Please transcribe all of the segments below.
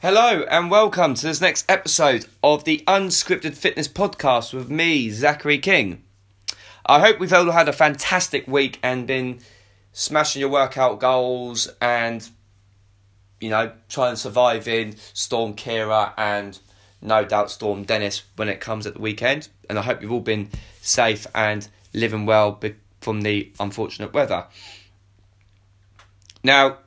Hello and welcome to this next episode of the Unscripted Fitness Podcast with me, Zachary King. I hope we've all had a fantastic week and been smashing your workout goals and, you know, trying to survive in Storm Ciara and no doubt Storm Dennis when it comes at the weekend. And I hope you've all been safe and living well from the unfortunate weather. Now,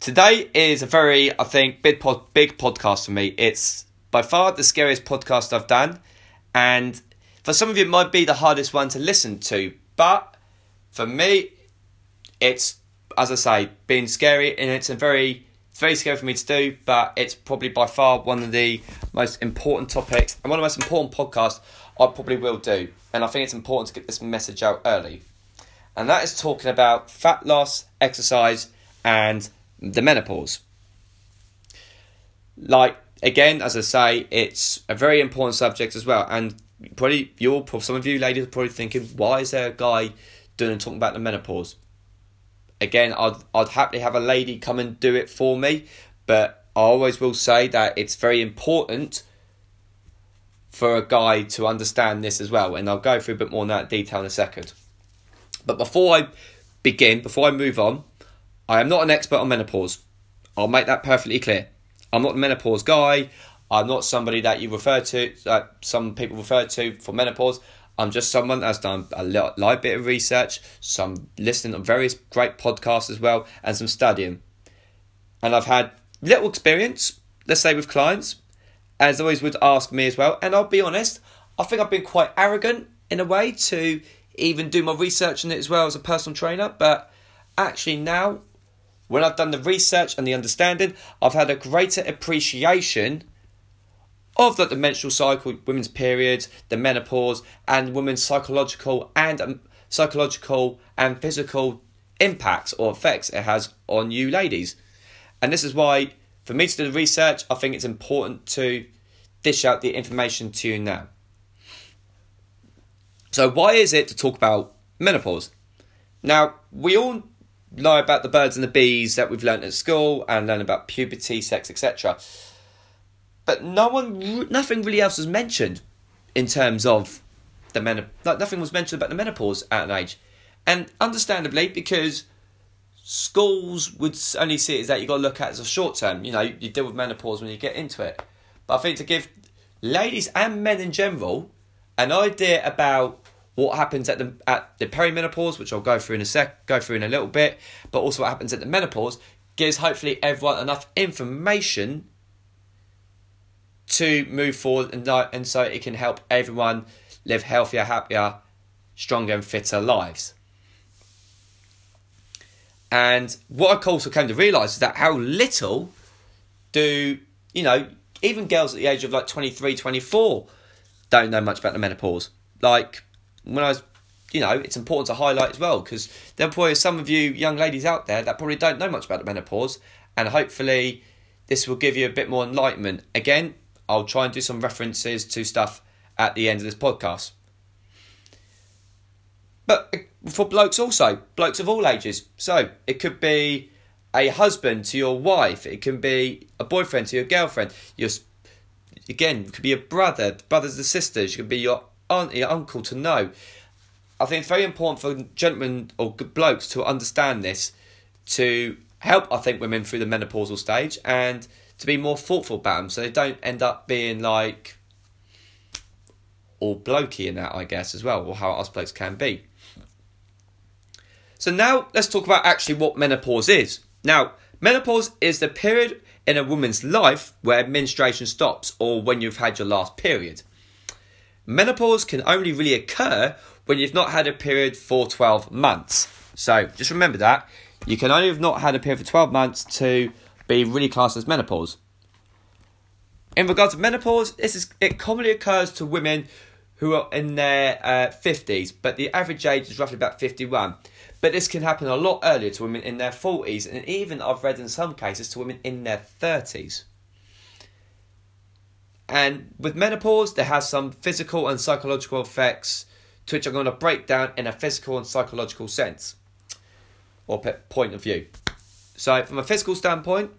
today is a very, I think, big pod, big podcast for me. It's by far the scariest podcast I've done, and for some of you, it might be the hardest one to listen to. But for me, it's as I say, being scary, and it's a very it's very scary for me to do, but it's probably by far one of the most important topics and one of the most important podcasts I probably will do. And I think it's important to get this message out early. And that is talking about fat loss, exercise, and the menopause. Like again, as I say, it's a very important subject as well. And probably you're some of you ladies are probably thinking, why is there a guy doing and talking about the menopause? Again, I'd I'd happily have a lady come and do it for me, but I always will say that it's very important for a guy to understand this as well, and I'll go through a bit more in that detail in a second. But before I begin, before I move on, I am not an expert on menopause. I'll make that perfectly clear. I'm not a menopause guy. I'm not somebody that you refer to, uh, some people refer to for menopause. I'm just someone that's done a light bit of research, some listening on various great podcasts as well, and some studying. And I've had little experience, let's say, with clients, as always would ask me as well. And I'll be honest, I think I've been quite arrogant in a way to even do my research on it as well as a personal trainer. But actually, now when I've done the research and the understanding, I've had a greater appreciation of the menstrual cycle, women's period, the menopause, and women's psychological and um, psychological and physical impacts or effects it has on you ladies. And this is why, for me to do the research, I think it's important to dish out the information to you now. So, why is it to talk about menopause? Now, we all know about the birds and the bees that we've learned at school and learn about puberty, sex, etc. But no one, nothing really else was mentioned in terms of the menopause. Like nothing was mentioned about the menopause at an age, and understandably because schools would only see it as that you got to look at as a short term. You know, you deal with menopause when you get into it. But I think to give ladies and men in general an idea about what happens at the at the perimenopause, which I'll go through in a sec, go through in a little bit, but also what happens at the menopause, gives hopefully everyone enough information to move forward and and so it can help everyone live healthier, happier, stronger, and fitter lives. And what I also came to realise is that how little do you know even girls at the age of like 23, 24 don't know much about the menopause. Like when I was, you know, it's important to highlight as well because there are probably some of you young ladies out there that probably don't know much about the menopause, and hopefully this will give you a bit more enlightenment. Again, I'll try and do some references to stuff at the end of this podcast. But uh, for blokes also, blokes of all ages. So it could be a husband to your wife, it can be a boyfriend to your girlfriend. Your again, it could be a brother, brothers and sisters. It could be your aunt, uncle to know. I think it's very important for gentlemen or blokes to understand this to help, I think, women through the menopausal stage and to be more thoughtful about them so they don't end up being like all blokey in that, I guess, as well, or how us blokes can be. So now let's talk about actually what menopause is. Now, menopause is the period in a woman's life where menstruation stops or when you've had your last period. Menopause can only really occur when you've not had a period for 12 months. So just remember that. You can only have not had a period for 12 months to be really classed as menopause. In regards to menopause, this is it commonly occurs to women who are in their uh, 50s, but the average age is roughly about 51. But this can happen a lot earlier to women in their 40s, and even I've read in some cases to women in their 30s. And with menopause, there has some physical and psychological effects, to which I'm going to break down in a physical and psychological sense or point of view. So, from a physical standpoint,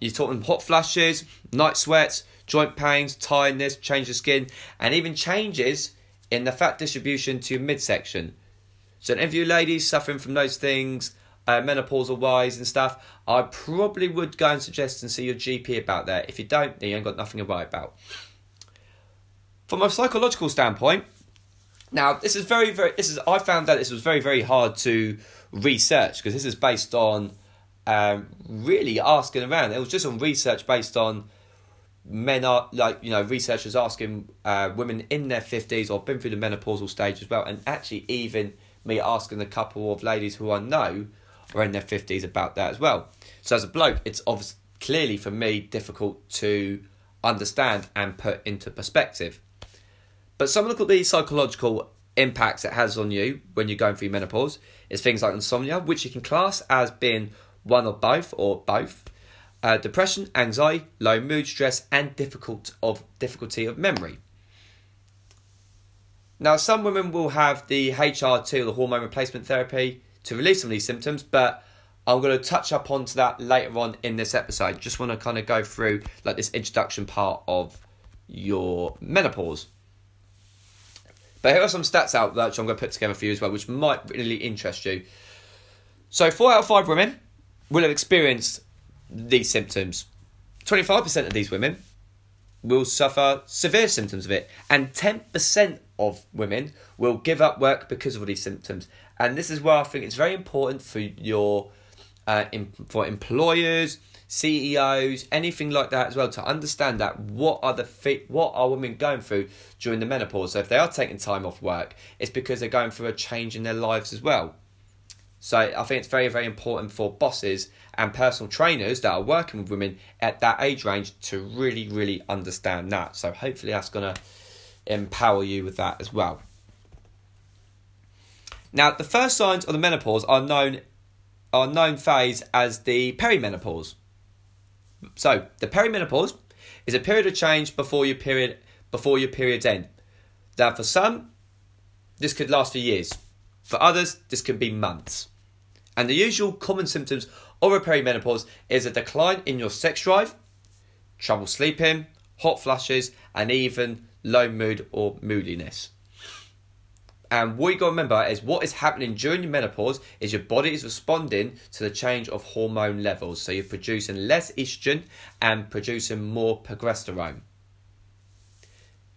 You're talking hot flashes, night sweats, joint pains, tiredness, change of skin, and even changes in the fat distribution to midsection. So, of you ladies suffering from those things, uh, menopausal wise and stuff, I probably would go and suggest and see your GP about that. If you don't, then you ain't got nothing to worry about. From a psychological standpoint, now this is very, very. This is I found that this was very, very hard to research because this is based on um, really asking around. It was just on research based on men are like you know researchers asking uh, women in their 50s or been through the menopausal stage as well and actually even me asking a couple of ladies who i know are in their 50s about that as well. So as a bloke it's obviously clearly for me difficult to understand and put into perspective. But some of the psychological impacts it has on you when you're going through menopause is things like insomnia which you can class as being one or both or both. Uh, depression, anxiety, low mood, stress, and difficult of difficulty of memory. Now, some women will have the HRT, or the hormone replacement therapy, to release some of these symptoms, but I'm going to touch up onto that later on in this episode. Just want to kind of go through like this introduction part of your menopause. But here are some stats out that I'm going to put together for you as well, which might really interest you. So, four out of five women will have experienced these symptoms. 25% of these women will suffer severe symptoms of it, and 10% of women will give up work because of these symptoms. And this is where I think it's very important for your uh, for employers, CEOs, anything like that as well to understand that what are the fit, what are women going through during the menopause. So if they are taking time off work, it's because they're going through a change in their lives as well. So I think it's very, very important for bosses and personal trainers that are working with women at that age range to really, really understand that. So hopefully that's going to empower you with that as well. Now, the first signs of the menopause are known are known phase as the perimenopause. So, the perimenopause is a period of change before your period before your period's end. Now, for some, this could last for years. For others, this can be months. And the usual common symptoms of a perimenopause is a decline in your sex drive, trouble sleeping, hot flashes, and even low mood or moodiness. And what you got to remember is what is happening during your menopause is your body is responding to the change of hormone levels. So you're producing less estrogen and producing more progesterone.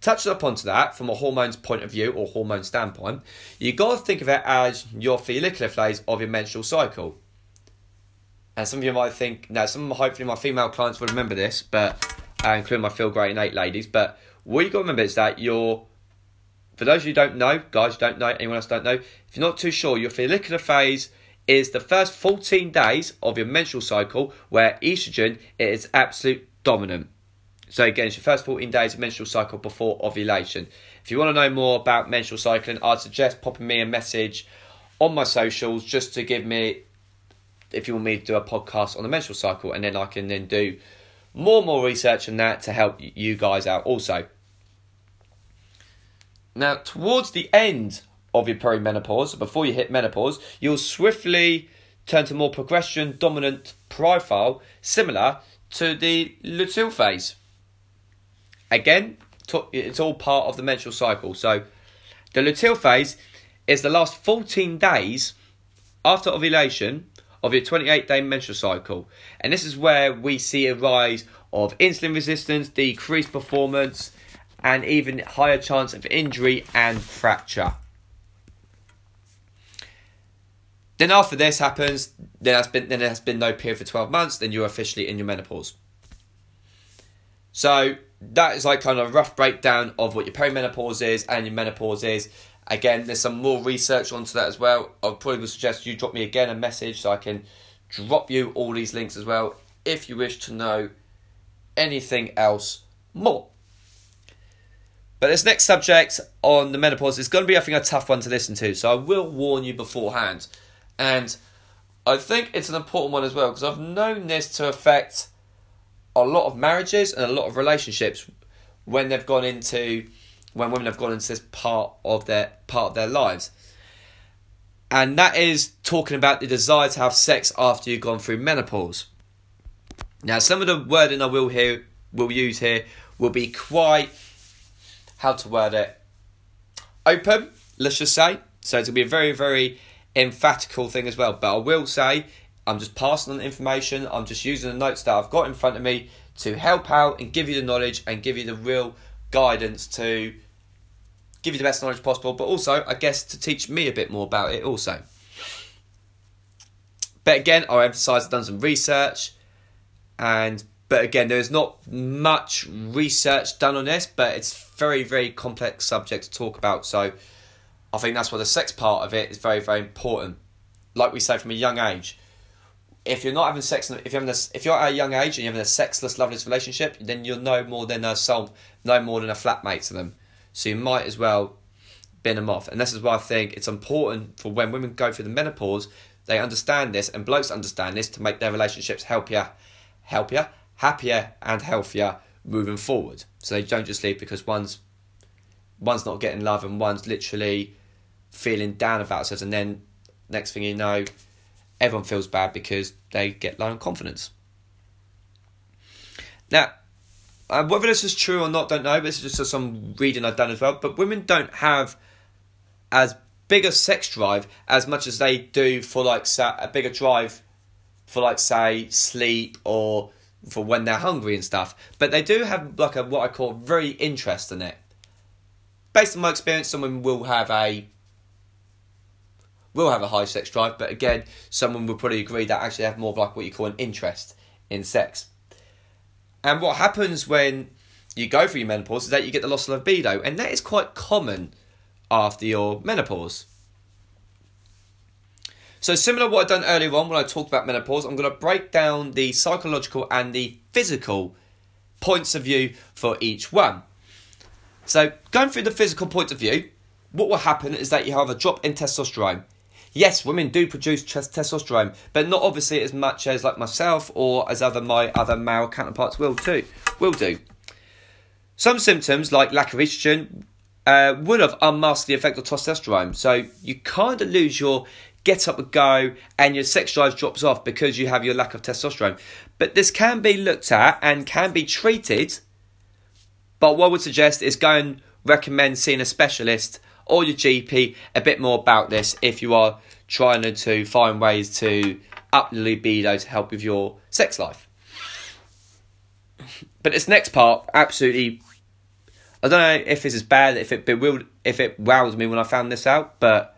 Touched up onto that from a hormones point of view or hormone standpoint, you got to think of it as your follicular phase of your menstrual cycle. And some of you might think, now some hopefully my female clients will remember this, but uh, including my Feel Great eight ladies. But what you got to remember is that your, for those who don't know, guys who don't know, anyone else don't know, if you're not too sure, your follicular phase is the first 14 days of your menstrual cycle where estrogen is absolute dominant. So again, it's your first 14 days of menstrual cycle before ovulation. If you want to know more about menstrual cycling, I'd suggest popping me a message on my socials just to give me, if you want me to do a podcast on the menstrual cycle, and then I can then do more and more research on that to help you guys out also. Now, towards the end of your perimenopause, before you hit menopause, you'll swiftly turn to more progesterone dominant profile similar to the luteal phase. Again, it's all part of the menstrual cycle. So, the luteal phase is the last 14 days after ovulation of your 28 day menstrual cycle. And this is where we see a rise of insulin resistance, decreased performance, and even higher chance of injury and fracture. Then after this happens, then has been then there has been no period for 12 months, then you're officially in your menopause. So that is like kind of a rough breakdown of what your perimenopause is and your menopause is. Again, there's some more research onto that as well. I probably would suggest you drop me again a message so I can drop you all these links as well if you wish to know anything else more. But this next subject on the menopause is going to be, I think, a tough one to listen to. So I will warn you beforehand. And I think it's an important one as well because I've known this to affect a lot of marriages and a lot of relationships when they've gone into when women have gone into this part of their part of their lives. And that is talking about the desire to have sex after you've gone through menopause. Now, some of the wording I will here will use here will be quite how to word it open. Let's just say so. It's gonna be a very very emphatical thing as well. But I will say I'm just passing on information. I'm just using the notes that I've got in front of me to help out and give you the knowledge and give you the real guidance to give you the best knowledge possible, but also, I guess, to teach me a bit more about it also. But again, I emphasise I've done some research, and but again, there is not much research done on this, but it's very, very complex subject to talk about. So I think that's why the sex part of it is very, very important. Like we say from a young age, if you're not having sex, if you're having a, if you're at a young age and you're having a sexless, loveless relationship, then you're no more than a soul, no more than a flatmate to them. So you might as well bin them off. And this is why I think it's important for when women go through the menopause, they understand this and blokes understand this to make their relationships healthier, healthier, happier, and healthier moving forward. So they don't just leave because one's one's not getting love and one's literally feeling down about themselves, and then next thing you know, everyone feels bad because they get low in confidence. Now, uh, whether this is true or not, don't know. This is just some reading I've done as well. But women don't have as big a sex drive as much as they do for like a bigger drive for like say sleep or for when they're hungry and stuff. But they do have like a what I call very interest in it. Based on my experience, someone will have a will have a high sex drive, but again, someone will probably agree that actually have more of like what you call an interest in sex. And what happens when you go through your menopause is that you get the loss of libido, and that is quite common after your menopause. So, similar to what I've done earlier on when I talked about menopause, I'm going to break down the psychological and the physical points of view for each one. So, going through the physical point of view, what will happen is that you have a drop in testosterone. Yes, women do produce testosterone, but not obviously as much as like myself or as other my other male counterparts will too. Will do. Some symptoms like lack of estrogen uh, would have unmasked the effect of testosterone. So you kind of lose your get up and go and your sex drive drops off because you have your lack of testosterone. But this can be looked at and can be treated. But what I would suggest is go and recommend seeing a specialist or your GP a bit more about this if you are trying to find ways to up the libido to help with your sex life. But this next part, absolutely, I don't know if this is bad, if it bewildered, if it wowed me when I found this out, but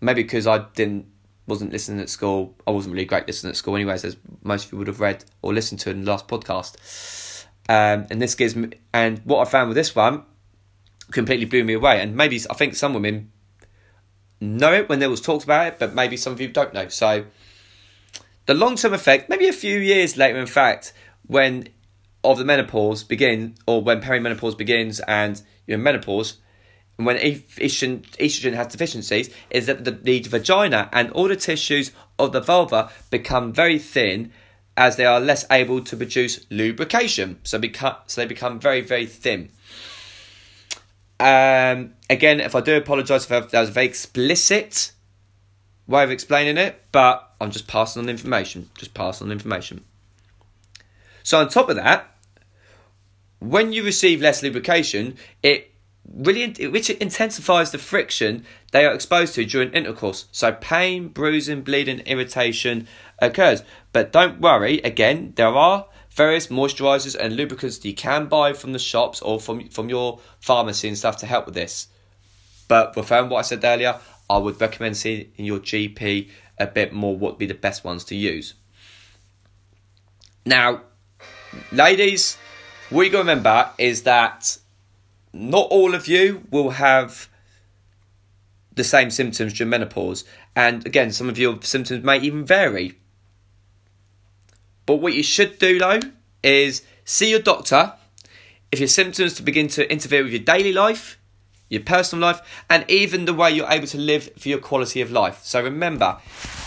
maybe because I didn't wasn't listening at school. I wasn't really great listening at school, anyways, as most of you would have read or listened to in the last podcast. Um, and this gives me, and what I found with this one completely blew me away. And maybe I think some women know it when there was talks about it, but maybe some of you don't know. So the long term effect, maybe a few years later, in fact, when of the menopause begin or when perimenopause begins and you're in menopause, and when estrogen, estrogen has deficiencies, is that the, the vagina and all the tissues of the vulva become very thin as they are less able to produce lubrication. So, become, so they become very, very thin. Um, again, if I do apologise if that was very explicit way of explaining it, but I'm just passing on information. Just passing on information. So on top of that, when you receive less lubrication, it really which intensifies the friction they are exposed to during intercourse. So pain, bruising, bleeding, irritation occurs. But don't worry, again, there are various moisturizers and lubricants that you can buy from the shops or from from your pharmacy and stuff to help with this. But referring what I said earlier, I would recommend seeing your GP a bit more what would be the best ones to use. Now, ladies, what you got to remember is that not all of you will have the same symptoms during menopause, and again, some of your symptoms may even vary. But what you should do though is see your doctor if your symptoms to begin to interfere with your daily life, your personal life, and even the way you're able to live for your quality of life. So remember,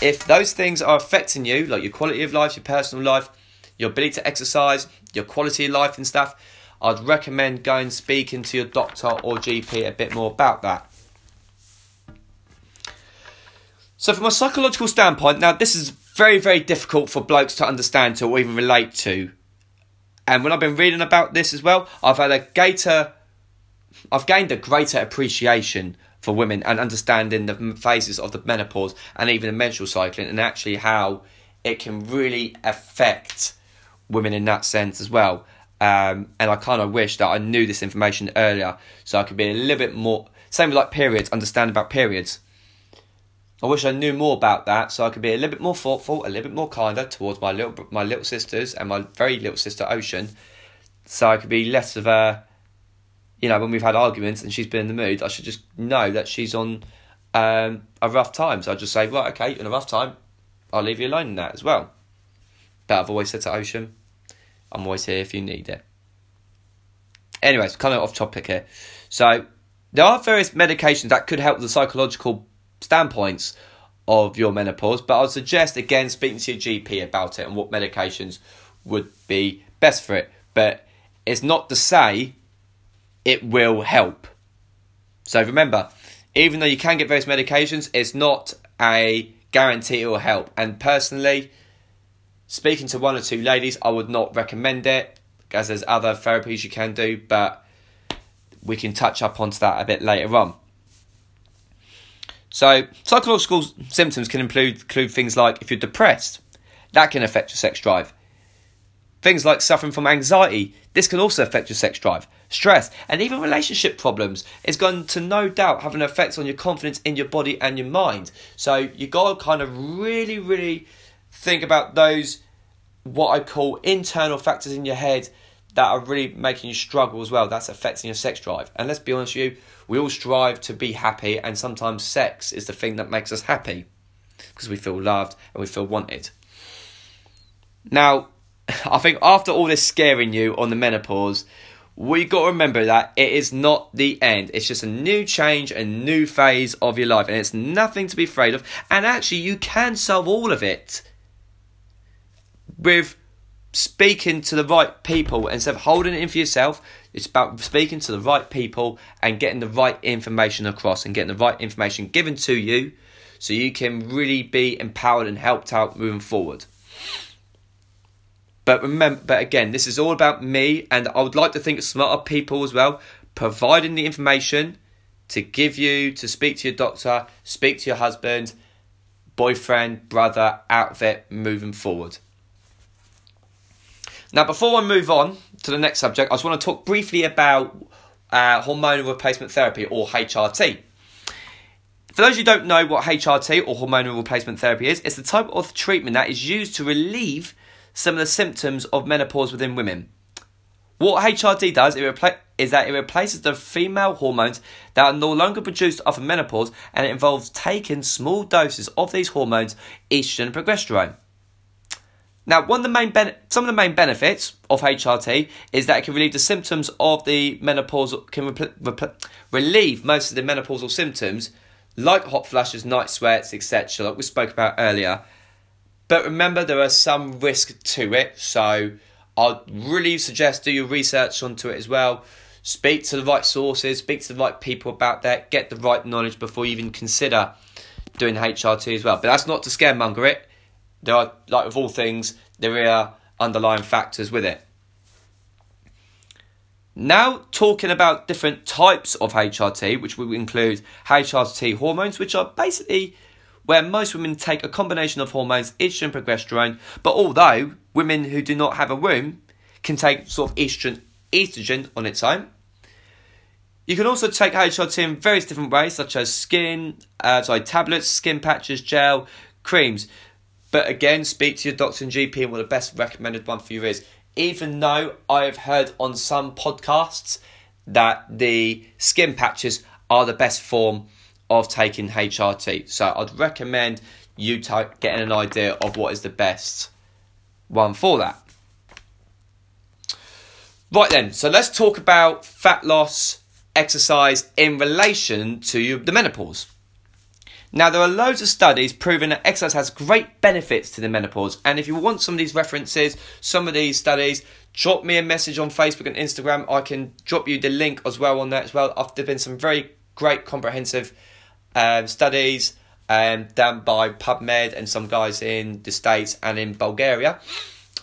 if those things are affecting you, like your quality of life, your personal life, your ability to exercise, your quality of life and stuff, I'd recommend going speaking to your doctor or GP a bit more about that. So, from a psychological standpoint, now this is very, very difficult for blokes to understand to or even relate to. And when I've been reading about this as well, I've had a greater, I've gained a greater appreciation for women and understanding the phases of the menopause and even the menstrual cycling and actually how it can really affect women in that sense as well. Um, and I kind of wish that I knew this information earlier so I could be a little bit more, same with like periods, understand about periods. I wish I knew more about that so I could be a little bit more thoughtful, a little bit more kinder towards my little my little sisters and my very little sister Ocean, so I could be less of a, you know, when we've had arguments and she's been in the mood, I should just know that she's on um, a rough time. So I just say, right, okay, in a rough time, I'll leave you alone in that as well. But I've always said to Ocean, I'm always here if you need it. Anyways, kind of off topic here. So there are various medications that could help the psychological standpoints of your menopause, but I would suggest again speaking to your GP about it and what medications would be best for it. But it's not to say it will help. So remember, even though you can get various medications, it's not a guarantee it will help. And personally, speaking to one or two ladies, I would not recommend it, as there's other therapies you can do, but we can touch up onto that a bit later on. So, psychological symptoms can include, include things like if you're depressed, that can affect your sex drive. Things like suffering from anxiety, this can also affect your sex drive. Stress, and even relationship problems is going to no doubt have an effect on your confidence in your body and your mind. So, you got to kind of really, really think about those, what I call internal factors in your head that are really making you struggle as well. That's affecting your sex drive. And let's be honest with you, we all strive to be happy, and sometimes sex is the thing that makes us happy because we feel loved and we feel wanted. Now, I think after all this scaring you on the menopause, we got to remember that it is not the end. It's just a new change, a new phase of your life, and it's nothing to be afraid of. And actually, you can solve all of it with speaking to the right people instead of holding it in for yourself. It's about speaking to the right people and getting the right information across and getting the right information given to you so you can really be empowered and helped out moving forward. But remember, but again, this is all about me, and I would like to think smarter people as well, providing the information to give you to speak to your doctor, speak to your husband, boyfriend, brother, outfit moving forward. Now, before I move on to the next subject, I just want to talk briefly about uh, hormonal replacement therapy or HRT. For those who don't know what HRT or hormonal replacement therapy is, it's the type of treatment that is used to relieve some of the symptoms of menopause within women. What HRT does repla- is that it replaces the female hormones that are no longer produced after menopause and it involves taking small doses of these hormones, estrogen and progesterone. Now, one of the main ben- some of the main benefits of HRT is that it can relieve the symptoms of the menopausal can relieve most of the menopausal symptoms like hot flashes, night sweats, etc. Like we spoke about earlier. But remember, there are some risk to it, so I'd really suggest do your research onto it as well. Speak to the right sources, speak to the right people about that, get the right knowledge before you even consider doing HRT as well. But that's not to scaremonger it there are, like with all things, there are underlying factors with it. Now, talking about different types of HRT, which will include HRT hormones, which are basically where most women take a combination of hormones, estrogen progesterone, but although women who do not have a womb can take sort of estrogen, estrogen on its own. You can also take HRT in various different ways, such as skin, uh, sorry, tablets, skin patches, gel, creams. But again, speak to your doctor and GP and what the best recommended one for you is. Even though I've heard on some podcasts that the skin patches are the best form of taking HRT. So I'd recommend you t- getting an idea of what is the best one for that. Right then, so let's talk about fat loss exercise in relation to the menopause. Now, there are loads of studies proving that exercise has great benefits to the menopause. And if you want some of these references, some of these studies, drop me a message on Facebook and Instagram. I can drop you the link as well on that as well. There've been some very great comprehensive um, studies um, done by PubMed and some guys in the States and in Bulgaria.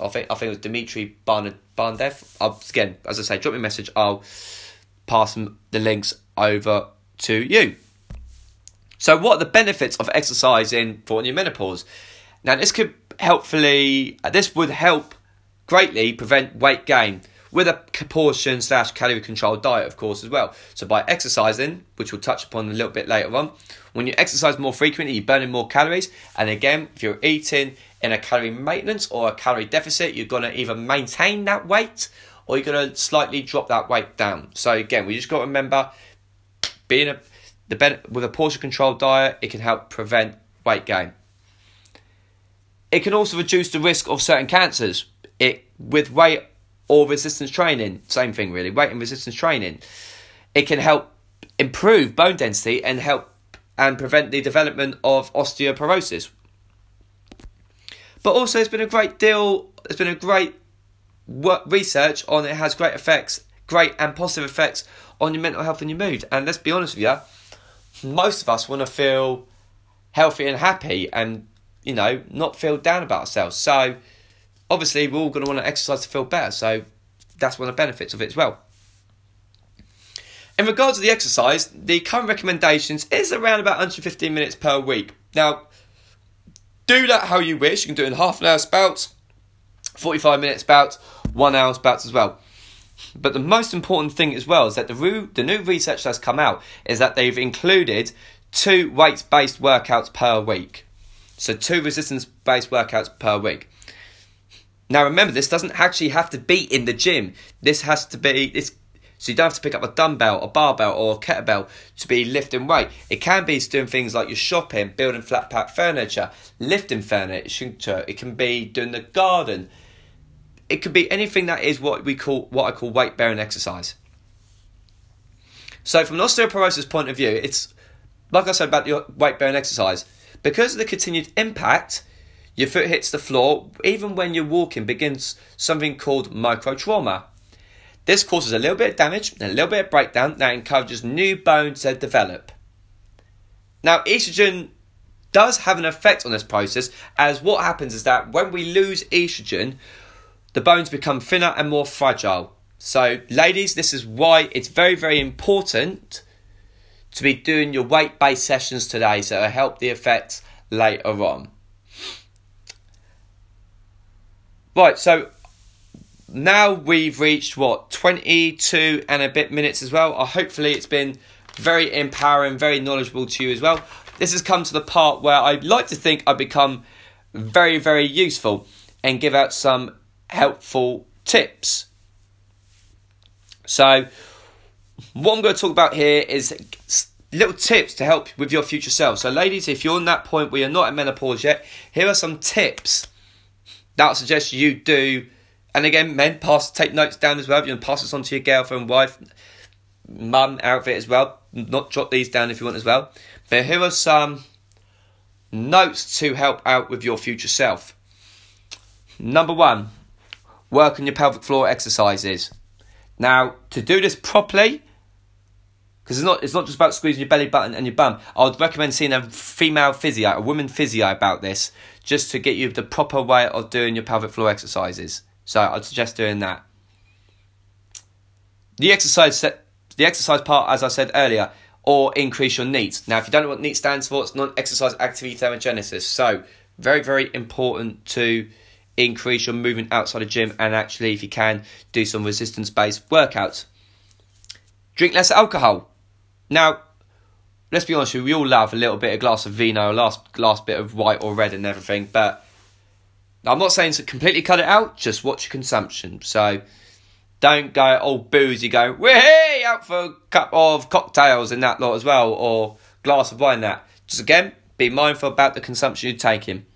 I think I think it was Dimitri Barndev. I'll, again, as I say, drop me a message. I'll pass the links over to you. So, what are the benefits of exercising for your menopause? Now, this could helpfully, this would help greatly prevent weight gain with a portion slash calorie controlled diet, of course, as well. So by exercising, which we'll touch upon a little bit later on, when you exercise more frequently, you're burning more calories. And again, if you're eating in a calorie maintenance or a calorie deficit, you're going to either maintain that weight or you're going to slightly drop that weight down. So again, we just got to remember being a the with a portion controlled diet, it can help prevent weight gain. It can also reduce the risk of certain cancers. It with weight or resistance training, same thing really, weight and resistance training. It can help improve bone density and help and prevent the development of osteoporosis. But also, there's been a great deal, there's been a great research on it has great effects, great and positive effects on your mental health and your mood. And let's be honest with you, most of us want to feel healthy and happy and, you know, not feel down about ourselves. So, obviously we're all going to want to exercise to feel better. So that's one of the benefits of it as well. In regards to the exercise, the current recommendations is around about 115 minutes per week. Now, do that how you wish. You can do it in half an hour spouts, 45 minutes spouts, one hour spouts as well. But the most important thing as well is that the, the new research that's come out is that they've included two weight based workouts per week. So, two resistance based workouts per week. Now remember, this doesn't actually have to be in the gym. This has to be this. So you don't have to pick up a dumbbell, a barbell, or a kettlebell to be lifting weight. It can be doing things like your shopping, building flat pack furniture, lifting furniture. It can be doing the garden. It could be anything that is what we call what I call weight bearing exercise. So from an osteoporosis point of view, it's like I said about the weight bearing exercise because of the continued impact your foot hits the floor, even when you're walking, begins something called micro trauma. This causes a little bit of damage a little bit of breakdown that encourages new bones to develop. Now, estrogen does have an effect on this process, as what happens is that when we lose estrogen, the bones become thinner and more fragile. So, ladies, this is why it's very, very important to be doing your weight based sessions today so it'll help the effects later on. Right, so now we've reached what 22 and a bit minutes as well. Uh, hopefully, it's been very empowering, very knowledgeable to you as well. This has come to the part where I'd like to think I've become very, very useful and give out some helpful tips. So, what I'm going to talk about here is little tips to help with your future self. So, ladies, if you're in that point where you're not in menopause yet, here are some tips that would suggest you do. And again, men, pass take notes down as well. You can pass this on to your girlfriend, wife, mum, outfit as well. Not jot these down if you want as well. But here are some notes to help out with your future self. Number one, work on your pelvic floor exercises. Now, to do this properly, because it's not it's not just about squeezing your belly button and your bum. I would recommend seeing a female physio, a woman physio about this, just to get you the proper way of doing your pelvic floor exercises. So I'd suggest doing that. The exercise set, the exercise part, as I said earlier, or increase your NEAT. Now, if you don't know what NEAT stands for, it's non-exercise activity thermogenesis. So very very important to increase your movement outside the gym and actually, if you can, do some resistance based workouts. Drink less alcohol. Now, let's be honest, we all love a little bit of glass of vino, last last bit of white or red and everything, but I'm not saying to completely cut it out, just watch your consumption. So don't go all boozy, go, way out for a cup of cocktails and that lot as well, or glass of wine that. Just again, be mindful about the consumption you're taking.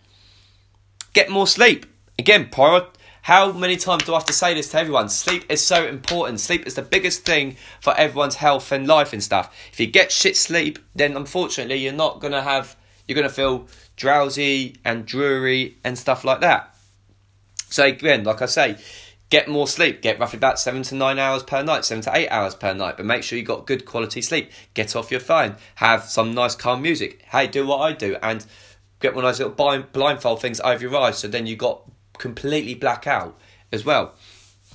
Get more sleep. Again, prior how many times do I have to say this to everyone? Sleep is so important. Sleep is the biggest thing for everyone's health and life and stuff. If you get shit sleep, then unfortunately you're not gonna have you're gonna feel drowsy and dreary and stuff like that. So again, like I say, Get more sleep. Get roughly about seven to nine hours per night, seven to eight hours per night. But make sure you got good quality sleep. Get off your phone. Have some nice calm music. Hey, do what I do and get one of those little blindfold things over your eyes. So then you got completely black out as well.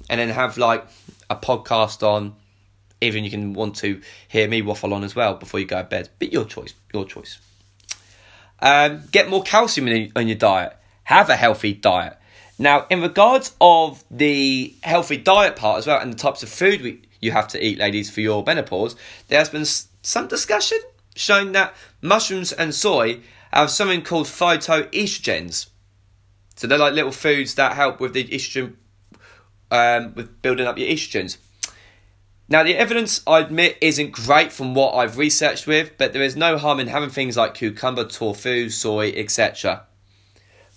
And then have like a podcast on. Even you can want to hear me waffle on as well before you go to bed. But your choice. Your choice. Um, get more calcium in, in your diet. Have a healthy diet. Now, in regards of the healthy diet part as well, and the types of food we, you have to eat, ladies, for your menopause, there has been some discussion showing that mushrooms and soy have something called phytoestrogens. So they're like little foods that help with the estrogen, um, with building up your estrogens. Now, the evidence, I admit, isn't great from what I've researched with, but there is no harm in having things like cucumber, tofu, soy, etc.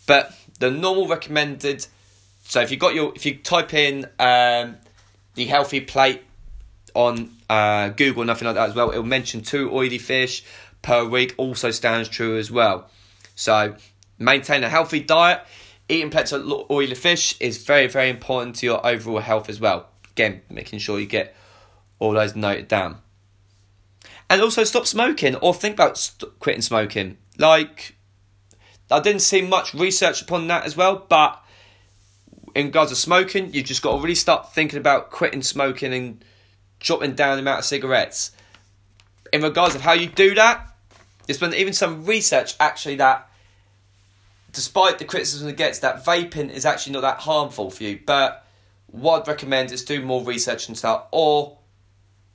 But the normal recommended. So if you got your, if you type in um, the healthy plate on uh, Google, nothing like that as well, it'll mention two oily fish per week. Also stands true as well. So maintain a healthy diet. Eating plenty of oily fish is very, very important to your overall health as well. Again, making sure you get all those noted down. And also stop smoking or think about st- quitting smoking. Like I didn't see much research upon that as well, but in regards to smoking, you've just got to really start thinking about quitting smoking and dropping down the amount of cigarettes. In regards of how you do that, there's been even some research actually that, despite the criticism it gets, that vaping is actually not that harmful for you. But what I'd recommend is do more research into that or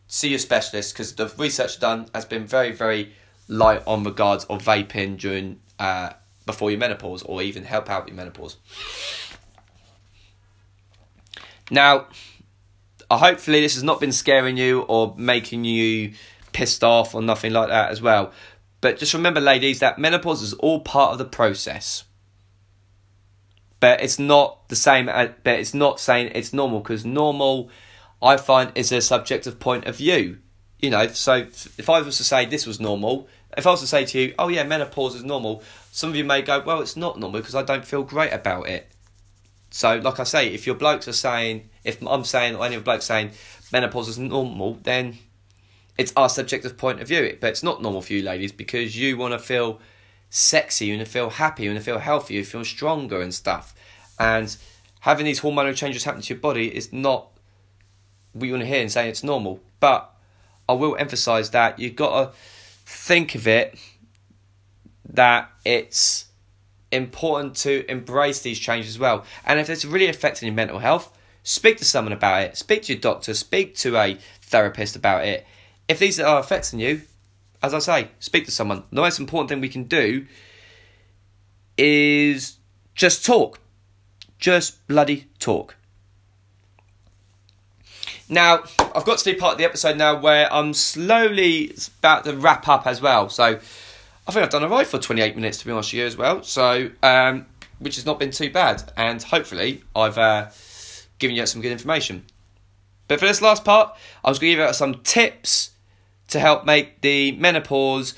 see your specialist because the research done has been very, very light on regards of vaping during uh, before your menopause or even help out your menopause. Now, hopefully, this has not been scaring you or making you pissed off or nothing like that as well. But just remember, ladies, that menopause is all part of the process. But it's not the same. As, but it's not saying it's normal because normal, I find, is a subjective point of view. You know, so if I was to say this was normal, if I was to say to you, "Oh yeah, menopause is normal," some of you may go, "Well, it's not normal because I don't feel great about it." So, like I say, if your blokes are saying, if I'm saying, or any of the blokes saying menopause is normal, then it's our subjective point of view. But it's not normal for you, ladies, because you want to feel sexy, you want to feel happy, you want to feel healthy, you feel stronger and stuff. And having these hormonal changes happen to your body is not what you want to hear and saying it's normal. But I will emphasise that you've got to think of it that it's important to embrace these changes as well. And if it's really affecting your mental health, speak to someone about it. Speak to your doctor, speak to a therapist about it. If these are affecting you, as I say, speak to someone. The most important thing we can do is just talk. Just bloody talk. Now, I've got to do part of the episode now where I'm slowly about to wrap up as well. So, I think I've done alright for 28 minutes to be honest with you as well. So, um, which has not been too bad. And hopefully, I've uh, given you some good information. But for this last part, I was going to give you some tips to help make the menopause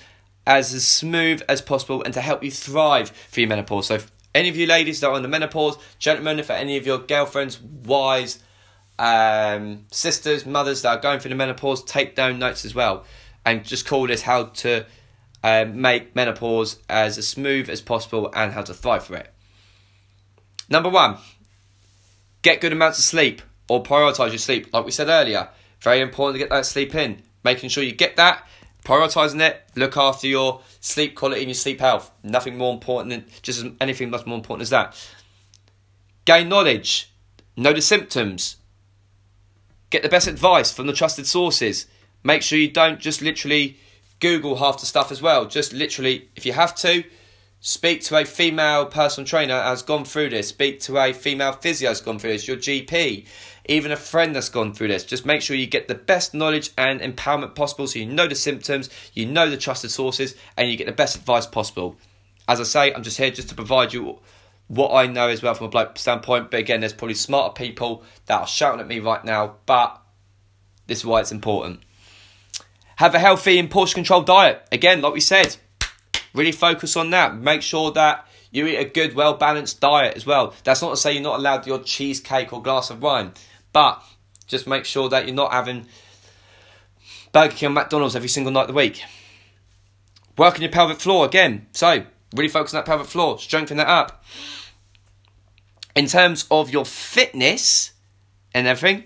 as, as smooth as possible and to help you thrive for your menopause. So, any of you ladies that are on the menopause, gentlemen, if any of your girlfriends, wives, um, sisters, mothers that are going through the menopause, take down notes as well, and just call this how to um, make menopause as, as smooth as possible and how to thrive for it. Number one, get good amounts of sleep or prioritize your sleep. Like we said earlier, very important to get that sleep in. Making sure you get that, prioritizing it, look after your sleep quality and your sleep health. Nothing more important than just anything much more important as that. Gain knowledge, know the symptoms, Get the best advice from the trusted sources. Make sure you don't just literally Google half the stuff as well. Just literally, if you have to, speak to a female personal trainer has gone through this. Speak to a female physio has gone through this. Your GP, even a friend that's gone through this. Just make sure you get the best knowledge and empowerment possible, so you know the symptoms, you know the trusted sources, and you get the best advice possible. As I say, I'm just here just to provide you what I know as well from a bloke standpoint. But again, there's probably smarter people that are shouting at me right now, but this is why it's important. Have a healthy and portion controlled diet. Again, like we said, really focus on that. Make sure that You eat a good, well balanced diet as well. That's not to say you're not allowed your cheesecake or glass of wine, but just make sure that you're not having Burger King and McDonald's every single night of the week. Working your pelvic floor again. So, really focus on that pelvic floor, strengthen that up. In terms of your fitness and everything,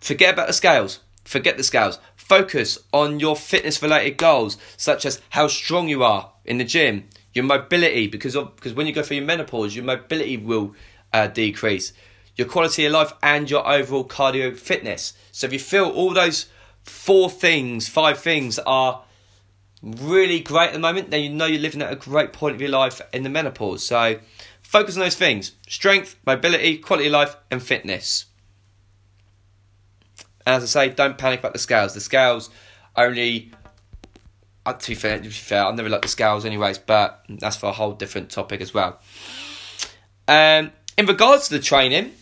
forget about the scales. Forget the scales. Focus on your fitness related goals, such as how strong you are in the gym, your mobility, because of, because when you go through your menopause, your mobility will uh, decrease, your quality of life, and your overall cardio fitness. So if you feel all those four things, five things are really great at the moment, then you know you're living at a great point of your life in the menopause. So focus on those things strength, mobility, quality of life, and fitness. And as I say, don't panic about the scales. The scales only. Uh, to be fair, to be fair, I never like the scales, anyways. But that's for a whole different topic as well. Um, in regards to the training,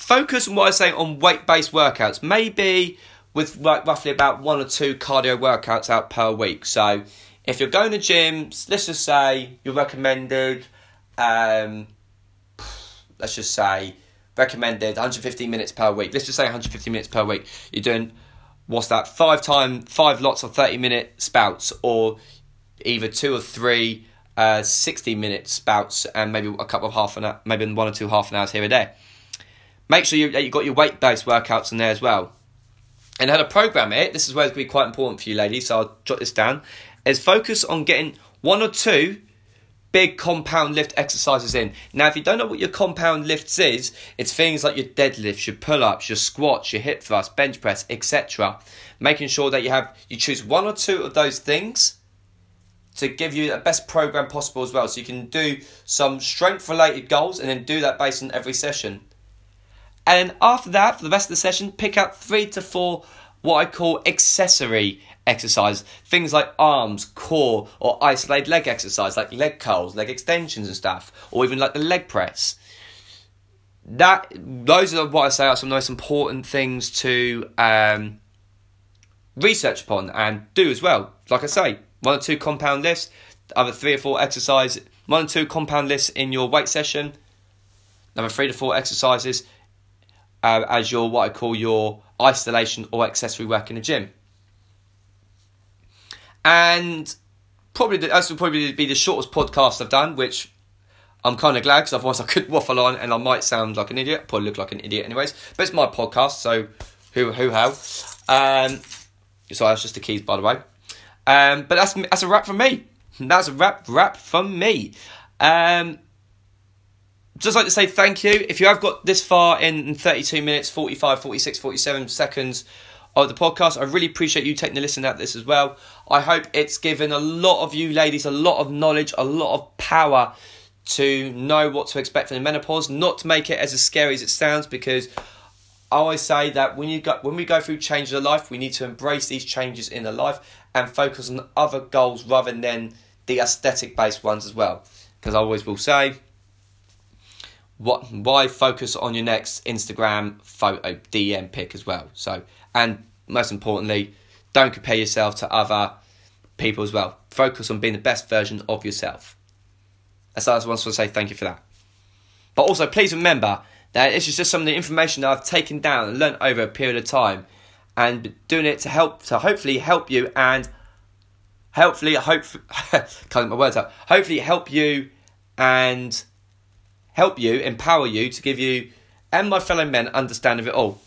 focus on what I say on weight-based workouts. Maybe with like roughly about one or two cardio workouts out per week. So if you're going to gyms, let's just say you're recommended. Um, let's just say recommended 150 minutes per week. Let's just say 150 minutes per week. You're doing what's that? Five time, five lots of 30 minute spouts, or either two or three uh, 60 minute spouts, and maybe a couple of half an hour, maybe one or two half an hours here and there. Make sure you that you got your weight based workouts in there as well. And how to program it. This is where it's going to be quite important for you, ladies. So I'll jot this down. Is focus on getting one or two big compound lift exercises in. Now, if you don't know what your compound lifts is, it's things like your deadlifts, your pull-ups, your squats, your hip thrust, bench press, etc. Making sure that you have you choose one or two of those things to give you the best program possible as well. So you can do some strength related goals and then do that based on every session. And after that, for the rest of the session, pick out three to four what I call accessory exercise. Things like arms, core, or isolated leg exercise, like leg curls, leg extensions and stuff, or even like the leg press. That those are what I say are some of the most important things to um, research upon and do as well. Like I say, one or two compound lifts, other three or four exercises, one or two compound lifts in your weight session, number three to four exercises uh, as your what I call your isolation or accessory work in the gym. And probably the, this will probably be the shortest podcast I've done, which I'm kind of glad because otherwise I could waffle on and I might sound like an idiot. Probably look like an idiot, anyways. But it's my podcast, so who who how. Um, sorry, that's just the keys, by the way. Um, but that's that's a wrap from me. That's a wrap wrap from me. Um, just like to say thank you. If you have got this far in 32 minutes, 45, 46, 47 seconds of the podcast, I really appreciate you taking a listen at this as well. I hope it's given a lot of you ladies a lot of knowledge, a lot of power to know what to expect from the menopause, not to make it as, as scary as it sounds because I always say that when you go when we go through changes of life, we need to embrace these changes in the life and focus on other goals rather than the aesthetic based ones as well. Because I always will say what why focus on your next Instagram photo DM pic as well. So and most importantly, don't compare yourself to other people as well. Focus on being the best version of yourself. So I just want to say thank you for that. But also please remember that this is just some of the information that I've taken down and learned over a period of time and doing it to help to hopefully help you and hopefully hope get my words out. Hopefully help you and help you, empower you to give you and my fellow men understand of it all.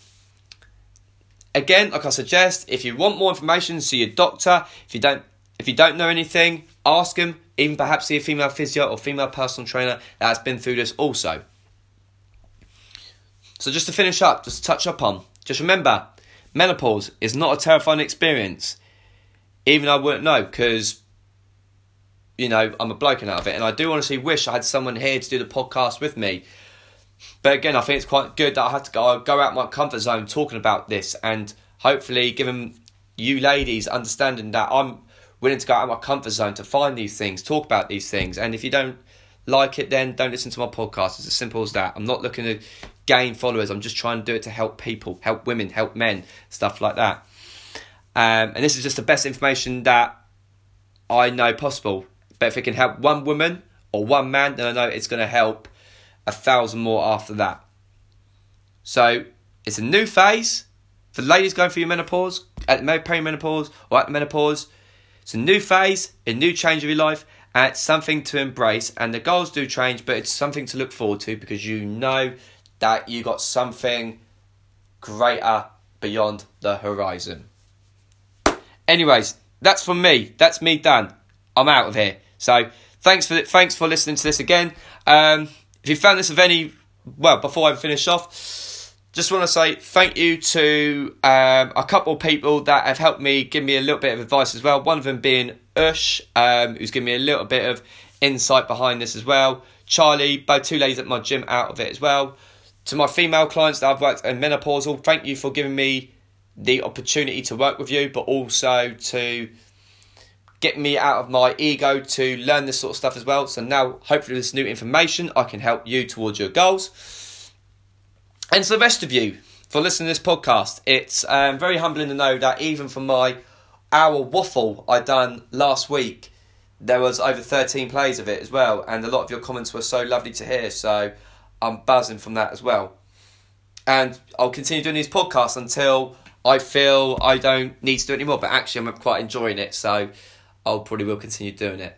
Again, like I suggest, if you want more information, see your doctor. If you don't, if you don't know anything, ask him. Even perhaps see a female physio or female personal trainer that has been through this also. So just to finish up, just to touch up on, just remember, menopause is not a terrifying experience. Even I wouldn't know because you know, I'm a bloke out of it. And I do honestly wish I had someone here to do the podcast with me. But again, I think it's quite good that I had to go, go out my comfort zone talking about this and hopefully giving you ladies understanding that I'm willing to go out of my comfort zone to find these things, talk about these things. And if you don't like it, then don't listen to my podcast. It's as simple as that. I'm not looking to gain followers. I'm just trying to do it to help people, help women, help men, stuff like that. Um, and this is just the best information that I know possible But if it can help one woman or one man, then I know it's going to help a thousand more after that. So it's a new phase for ladies going through your menopause, at perimenopause or at menopause. It's a new phase, a new change of your life, and it's something to embrace. And the goals do change, but it's something to look forward to because you know that you got something greater beyond the horizon. Anyways, that's from me. That's me done. I'm out of here. So thanks for thanks for listening to this again. Um, if you found this of any well, before I finish off, just want to say thank you to um, a couple of people that have helped me give me a little bit of advice as well. One of them being Ush, um, who's given me a little bit of insight behind this as well. Charlie, both two ladies at my gym out of it as well. To my female clients that I've worked in menopausal, thank you for giving me the opportunity to work with you, but also to get me out of my ego to learn this sort of stuff as well. So now, hopefully, with this new information, I can help you towards your goals. And to the rest of you for listening to this podcast, it's um, very humbling to know that even for my hour waffle I done last week, there was over 13 plays of it as well, and a lot of your comments were so lovely to hear. So I'm buzzing from that as well. And I'll continue doing these podcasts until I feel I don't need to do it anymore. But actually, I'm quite enjoying it. So I'll probably will continue doing it.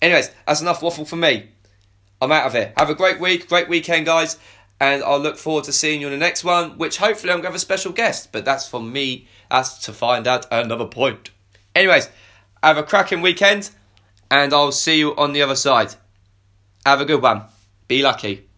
Anyways, that's enough waffle for me. I'm out of here. Have a great week, great weekend, guys, and I'll look forward to seeing you in the next one, which hopefully I'm going to have a special guest, but that's for me as to find out another point. Anyways, have a cracking weekend, and I'll see you on the other side. Have a good one. Be lucky.